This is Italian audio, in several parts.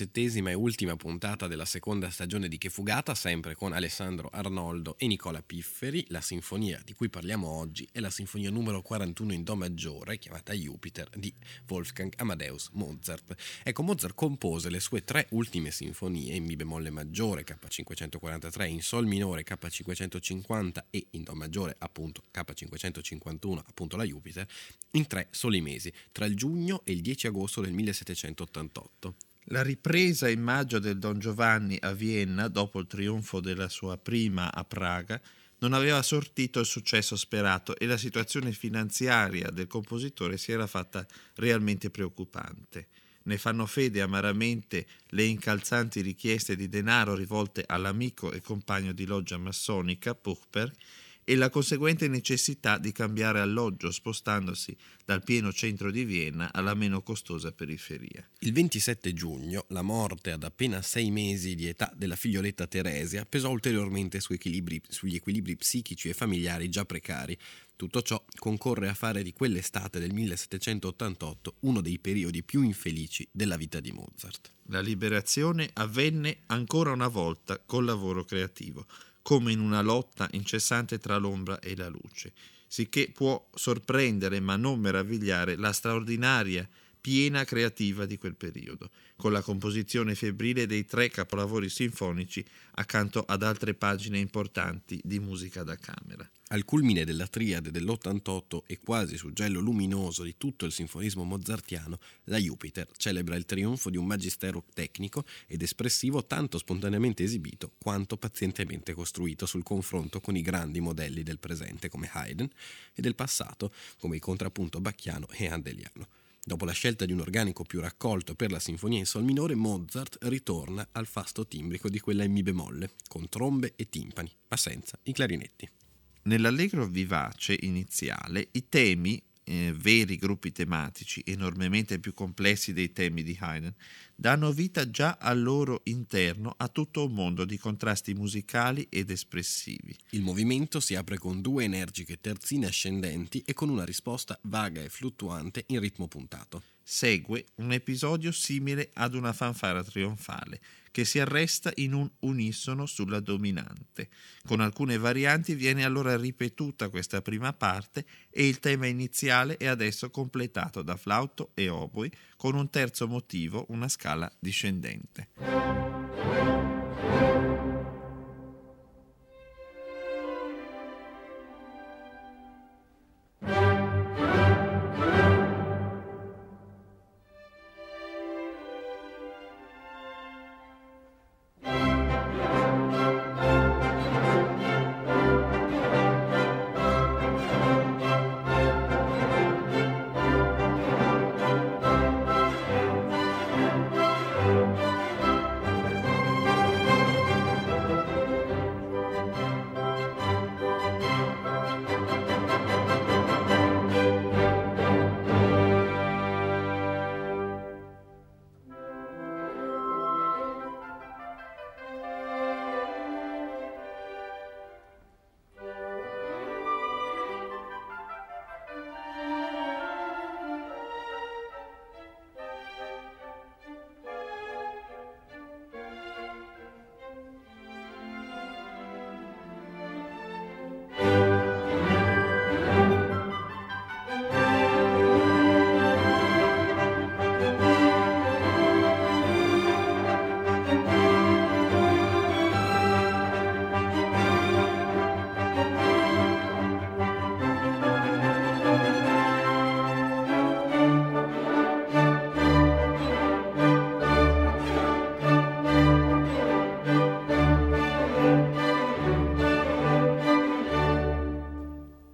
Diciassettesima e ultima puntata della seconda stagione di Che Fugata, sempre con Alessandro Arnoldo e Nicola Pifferi. La sinfonia di cui parliamo oggi è la sinfonia numero 41 in Do maggiore, chiamata Jupiter, di Wolfgang Amadeus Mozart. Ecco, Mozart compose le sue tre ultime sinfonie in Mi bemolle maggiore, K543, in Sol minore, K550 e in Do maggiore, appunto K551, appunto la Jupiter, in tre soli mesi, tra il giugno e il 10 agosto del 1788. La ripresa in maggio del Don Giovanni a Vienna, dopo il trionfo della sua prima a Praga, non aveva sortito il successo sperato e la situazione finanziaria del compositore si era fatta realmente preoccupante. Ne fanno fede amaramente le incalzanti richieste di denaro rivolte all'amico e compagno di loggia massonica Puchberg e la conseguente necessità di cambiare alloggio spostandosi dal pieno centro di Vienna alla meno costosa periferia. Il 27 giugno la morte ad appena sei mesi di età della figlioletta Teresia pesò ulteriormente su equilibri, sugli equilibri psichici e familiari già precari. Tutto ciò concorre a fare di quell'estate del 1788 uno dei periodi più infelici della vita di Mozart. La liberazione avvenne ancora una volta col lavoro creativo come in una lotta incessante tra l'ombra e la luce, sicché può sorprendere ma non meravigliare la straordinaria piena creativa di quel periodo, con la composizione febbrile dei tre capolavori sinfonici accanto ad altre pagine importanti di musica da camera. Al culmine della triade dell'88 e quasi suggello luminoso di tutto il sinfonismo mozartiano, la Jupiter celebra il trionfo di un magistero tecnico ed espressivo tanto spontaneamente esibito quanto pazientemente costruito sul confronto con i grandi modelli del presente come Haydn e del passato come il contrappunto bacchiano e handeliano. Dopo la scelta di un organico più raccolto per la sinfonia in sol minore, Mozart ritorna al fasto timbrico di quella in mi bemolle, con trombe e timpani, ma senza i clarinetti. Nell'allegro vivace iniziale i temi eh, veri gruppi tematici, enormemente più complessi dei temi di Haydn, danno vita già al loro interno a tutto un mondo di contrasti musicali ed espressivi. Il movimento si apre con due energiche terzine ascendenti e con una risposta vaga e fluttuante in ritmo puntato. Segue un episodio simile ad una fanfara trionfale, che si arresta in un unisono sulla dominante. Con alcune varianti viene allora ripetuta questa prima parte e il tema iniziale è adesso completato da flauto e oboi con un terzo motivo, una scala discendente.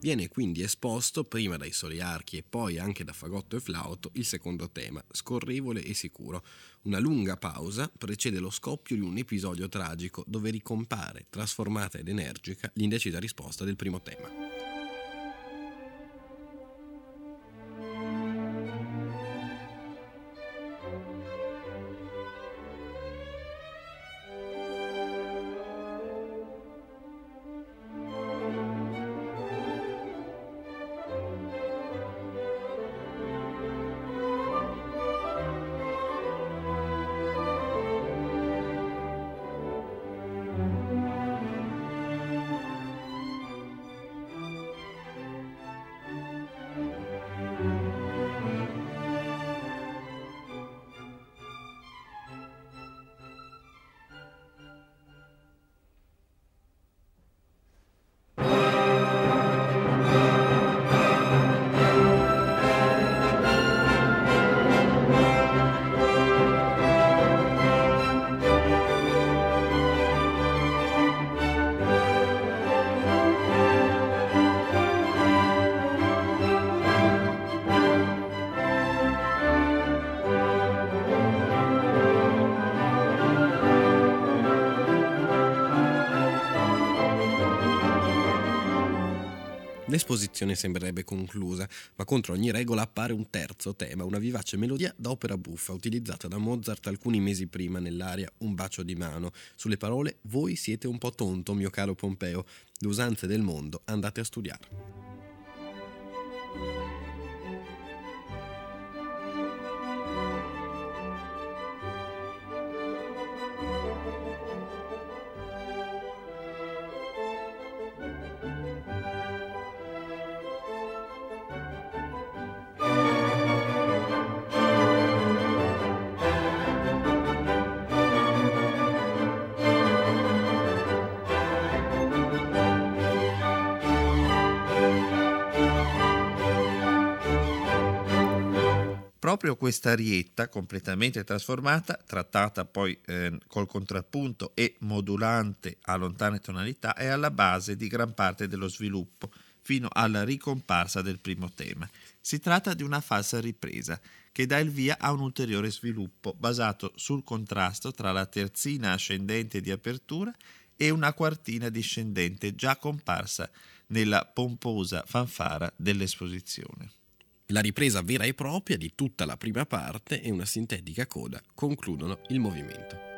Viene quindi esposto prima dai soli archi e poi anche da fagotto e flauto il secondo tema, scorrevole e sicuro. Una lunga pausa precede lo scoppio di un episodio tragico dove ricompare, trasformata ed energica, l'indecisa risposta del primo tema. L'esposizione sembrerebbe conclusa, ma contro ogni regola appare un terzo tema, una vivace melodia d'opera buffa utilizzata da Mozart alcuni mesi prima nell'aria Un bacio di mano. Sulle parole Voi siete un po' tonto, mio caro Pompeo. Le usanze del mondo andate a studiare. Proprio questa arietta completamente trasformata, trattata poi eh, col contrappunto e modulante a lontane tonalità, è alla base di gran parte dello sviluppo, fino alla ricomparsa del primo tema. Si tratta di una falsa ripresa che dà il via a un ulteriore sviluppo basato sul contrasto tra la terzina ascendente di apertura e una quartina discendente già comparsa nella pomposa fanfara dell'esposizione. La ripresa vera e propria di tutta la prima parte e una sintetica coda concludono il movimento.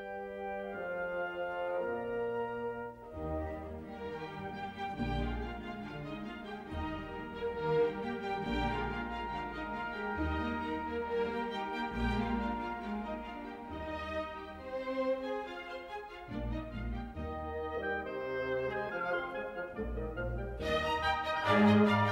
thank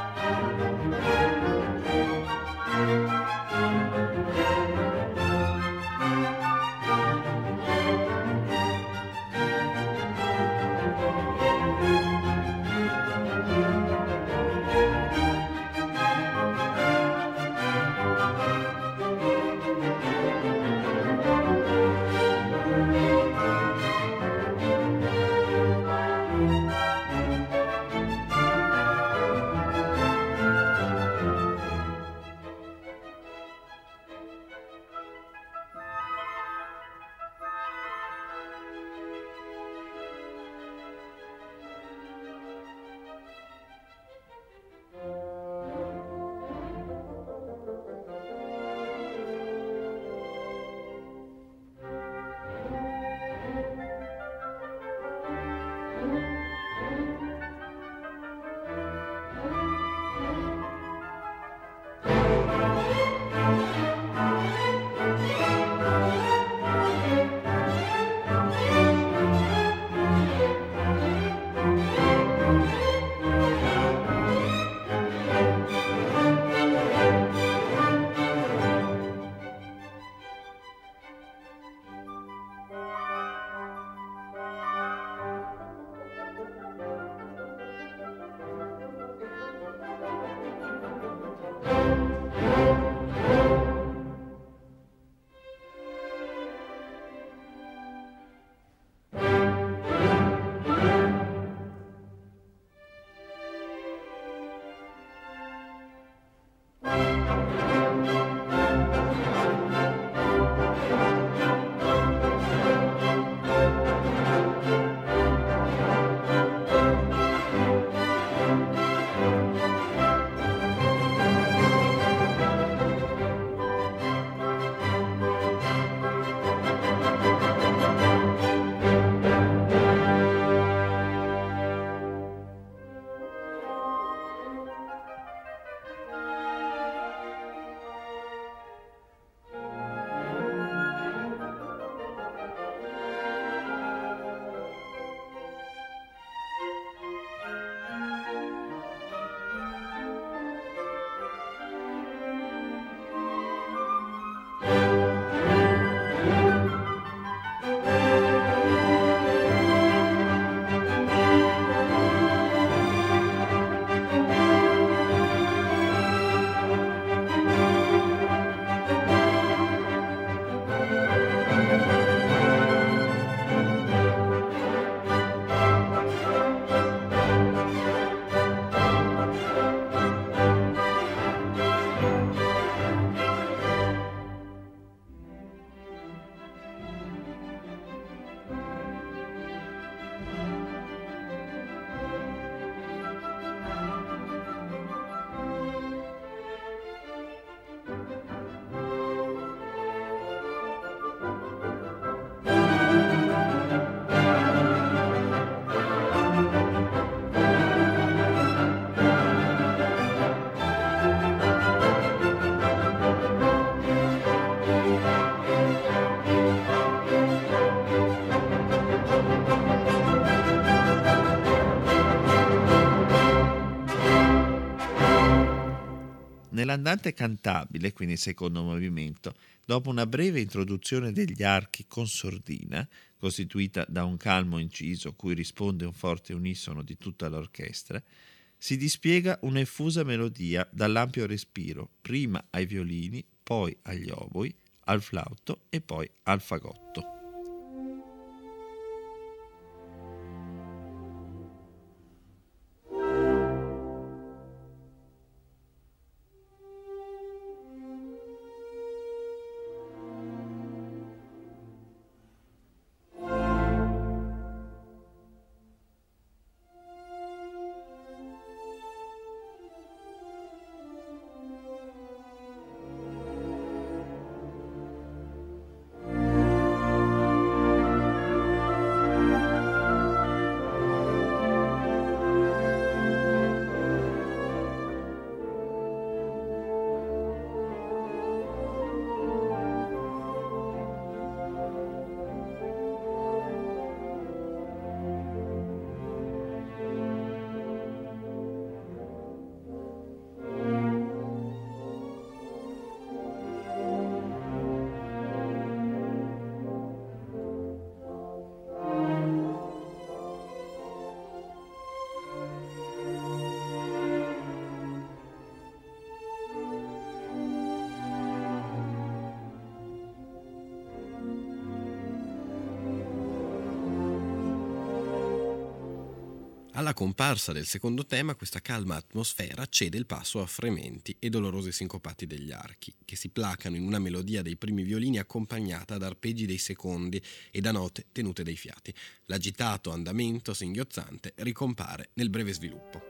Nell'andante cantabile, quindi secondo movimento, dopo una breve introduzione degli archi con sordina, costituita da un calmo inciso cui risponde un forte unisono di tutta l'orchestra, si dispiega un'effusa melodia dall'ampio respiro, prima ai violini, poi agli oboi, al flauto e poi al fagotto. Alla comparsa del secondo tema, questa calma atmosfera cede il passo a frementi e dolorosi sincopati degli archi, che si placano in una melodia dei primi violini accompagnata da arpeggi dei secondi e da note tenute dai fiati. L'agitato andamento singhiozzante ricompare nel breve sviluppo.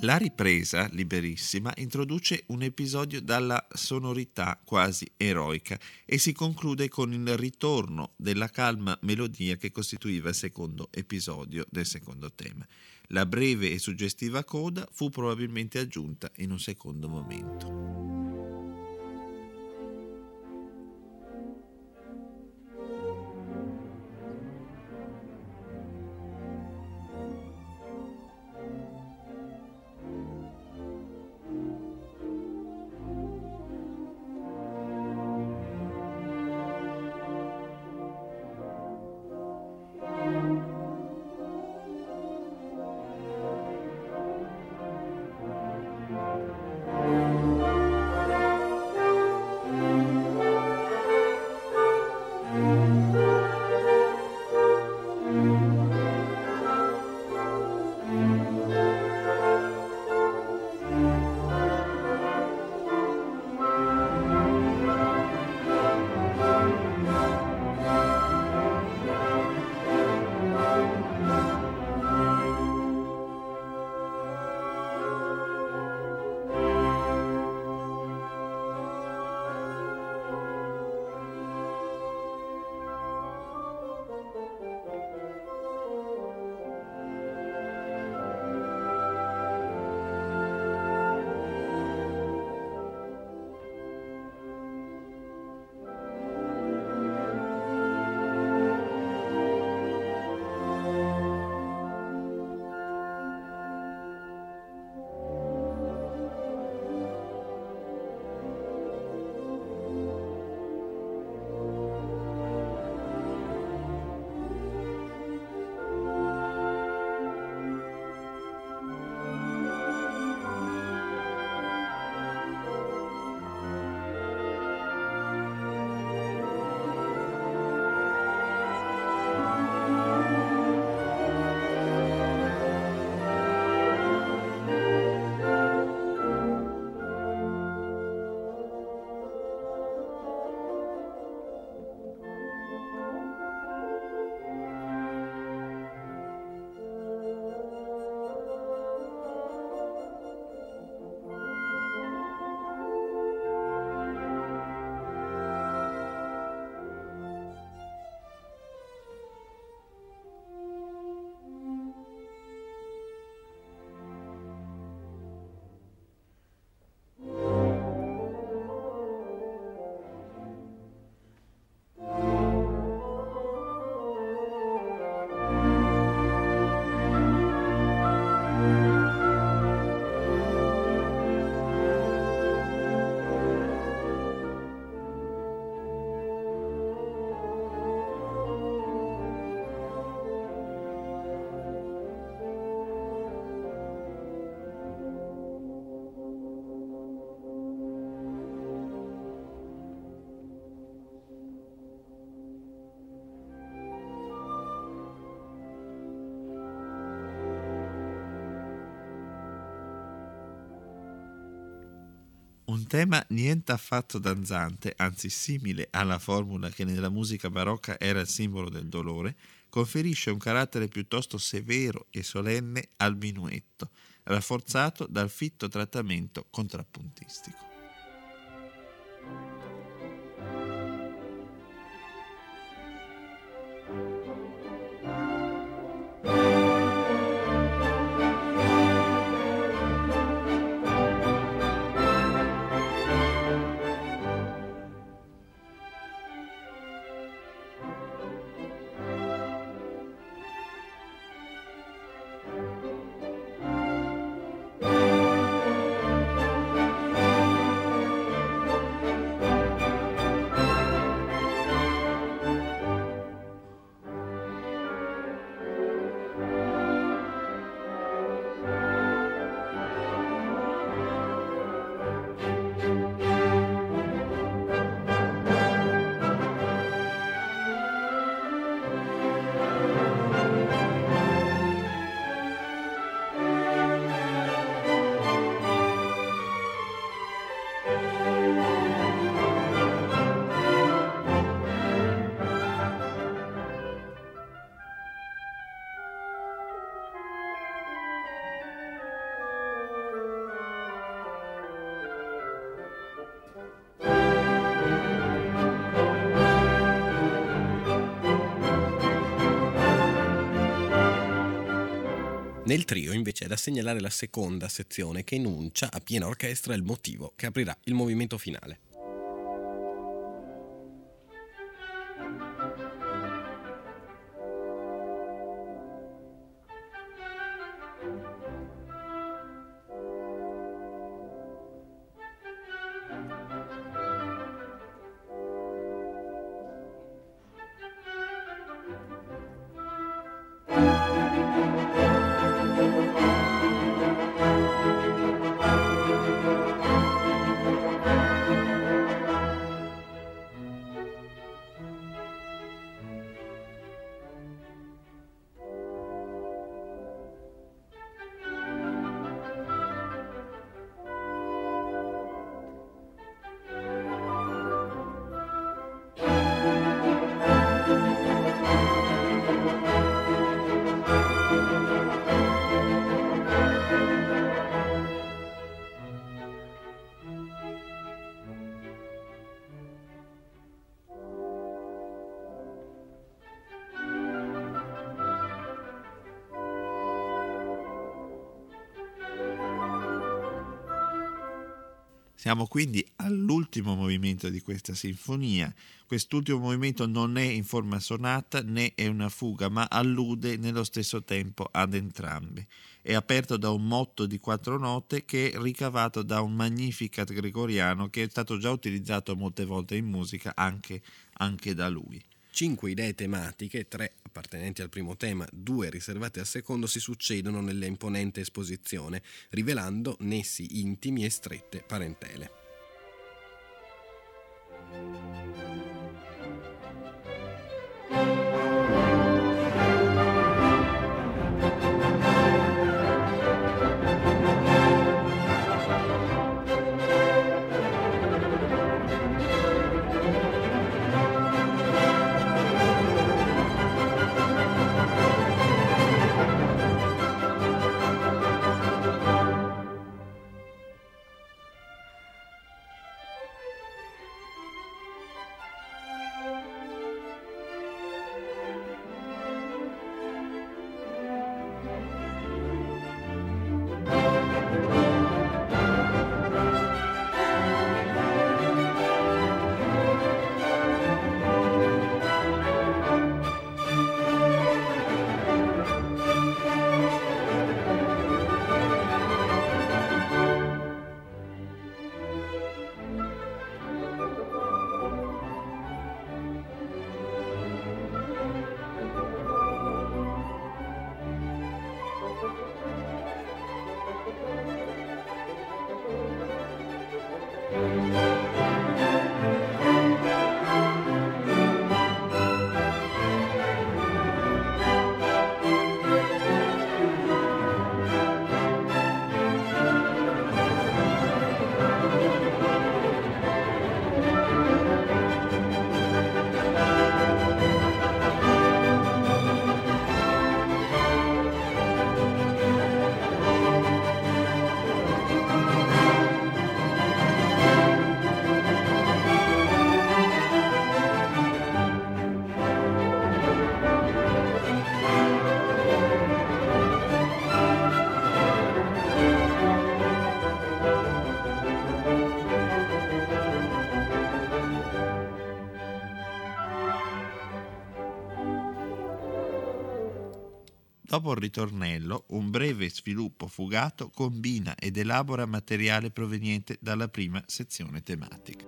La ripresa, liberissima, introduce un episodio dalla sonorità quasi eroica e si conclude con il ritorno della calma melodia che costituiva il secondo episodio del secondo tema. La breve e suggestiva coda fu probabilmente aggiunta in un secondo momento. Un tema niente affatto danzante, anzi simile alla formula che nella musica barocca era il simbolo del dolore, conferisce un carattere piuttosto severo e solenne al minuetto, rafforzato dal fitto trattamento contrappuntistico. Nel trio invece è da segnalare la seconda sezione che enuncia a piena orchestra il motivo che aprirà il movimento finale. Siamo quindi all'ultimo movimento di questa sinfonia. Quest'ultimo movimento non è in forma sonata né è una fuga, ma allude nello stesso tempo ad entrambe. È aperto da un motto di quattro note che è ricavato da un Magnificat gregoriano che è stato già utilizzato molte volte in musica anche, anche da lui. Cinque idee tematiche, tre appartenenti al primo tema, due riservate al secondo, si succedono nella imponente esposizione, rivelando nessi intimi e strette parentele. Dopo il ritornello, un breve sviluppo fugato combina ed elabora materiale proveniente dalla prima sezione tematica.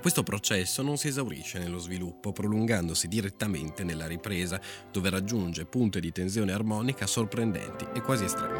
Questo processo non si esaurisce nello sviluppo, prolungandosi direttamente nella ripresa, dove raggiunge punte di tensione armonica sorprendenti e quasi estreme.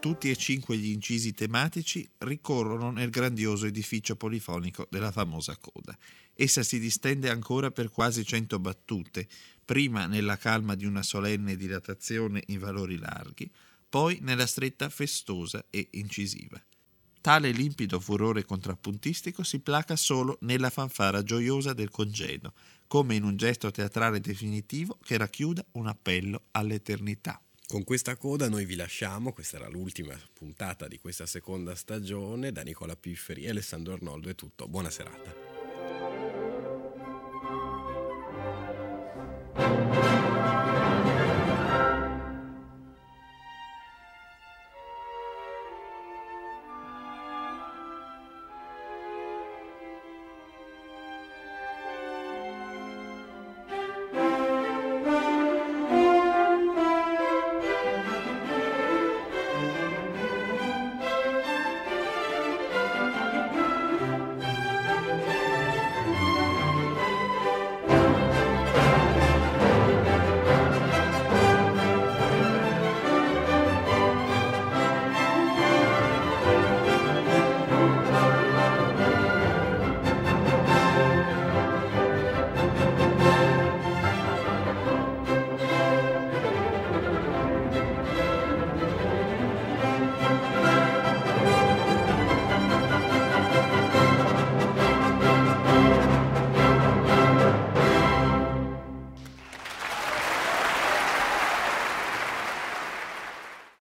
Tutti e cinque gli incisi tematici ricorrono nel grandioso edificio polifonico della famosa coda. Essa si distende ancora per quasi cento battute, prima nella calma di una solenne dilatazione in valori larghi, poi nella stretta festosa e incisiva. Tale limpido furore contrappuntistico si placa solo nella fanfara gioiosa del congedo, come in un gesto teatrale definitivo che racchiuda un appello all'eternità. Con questa coda noi vi lasciamo, questa era l'ultima puntata di questa seconda stagione, da Nicola Pifferi e Alessandro Arnoldo è tutto, buona serata.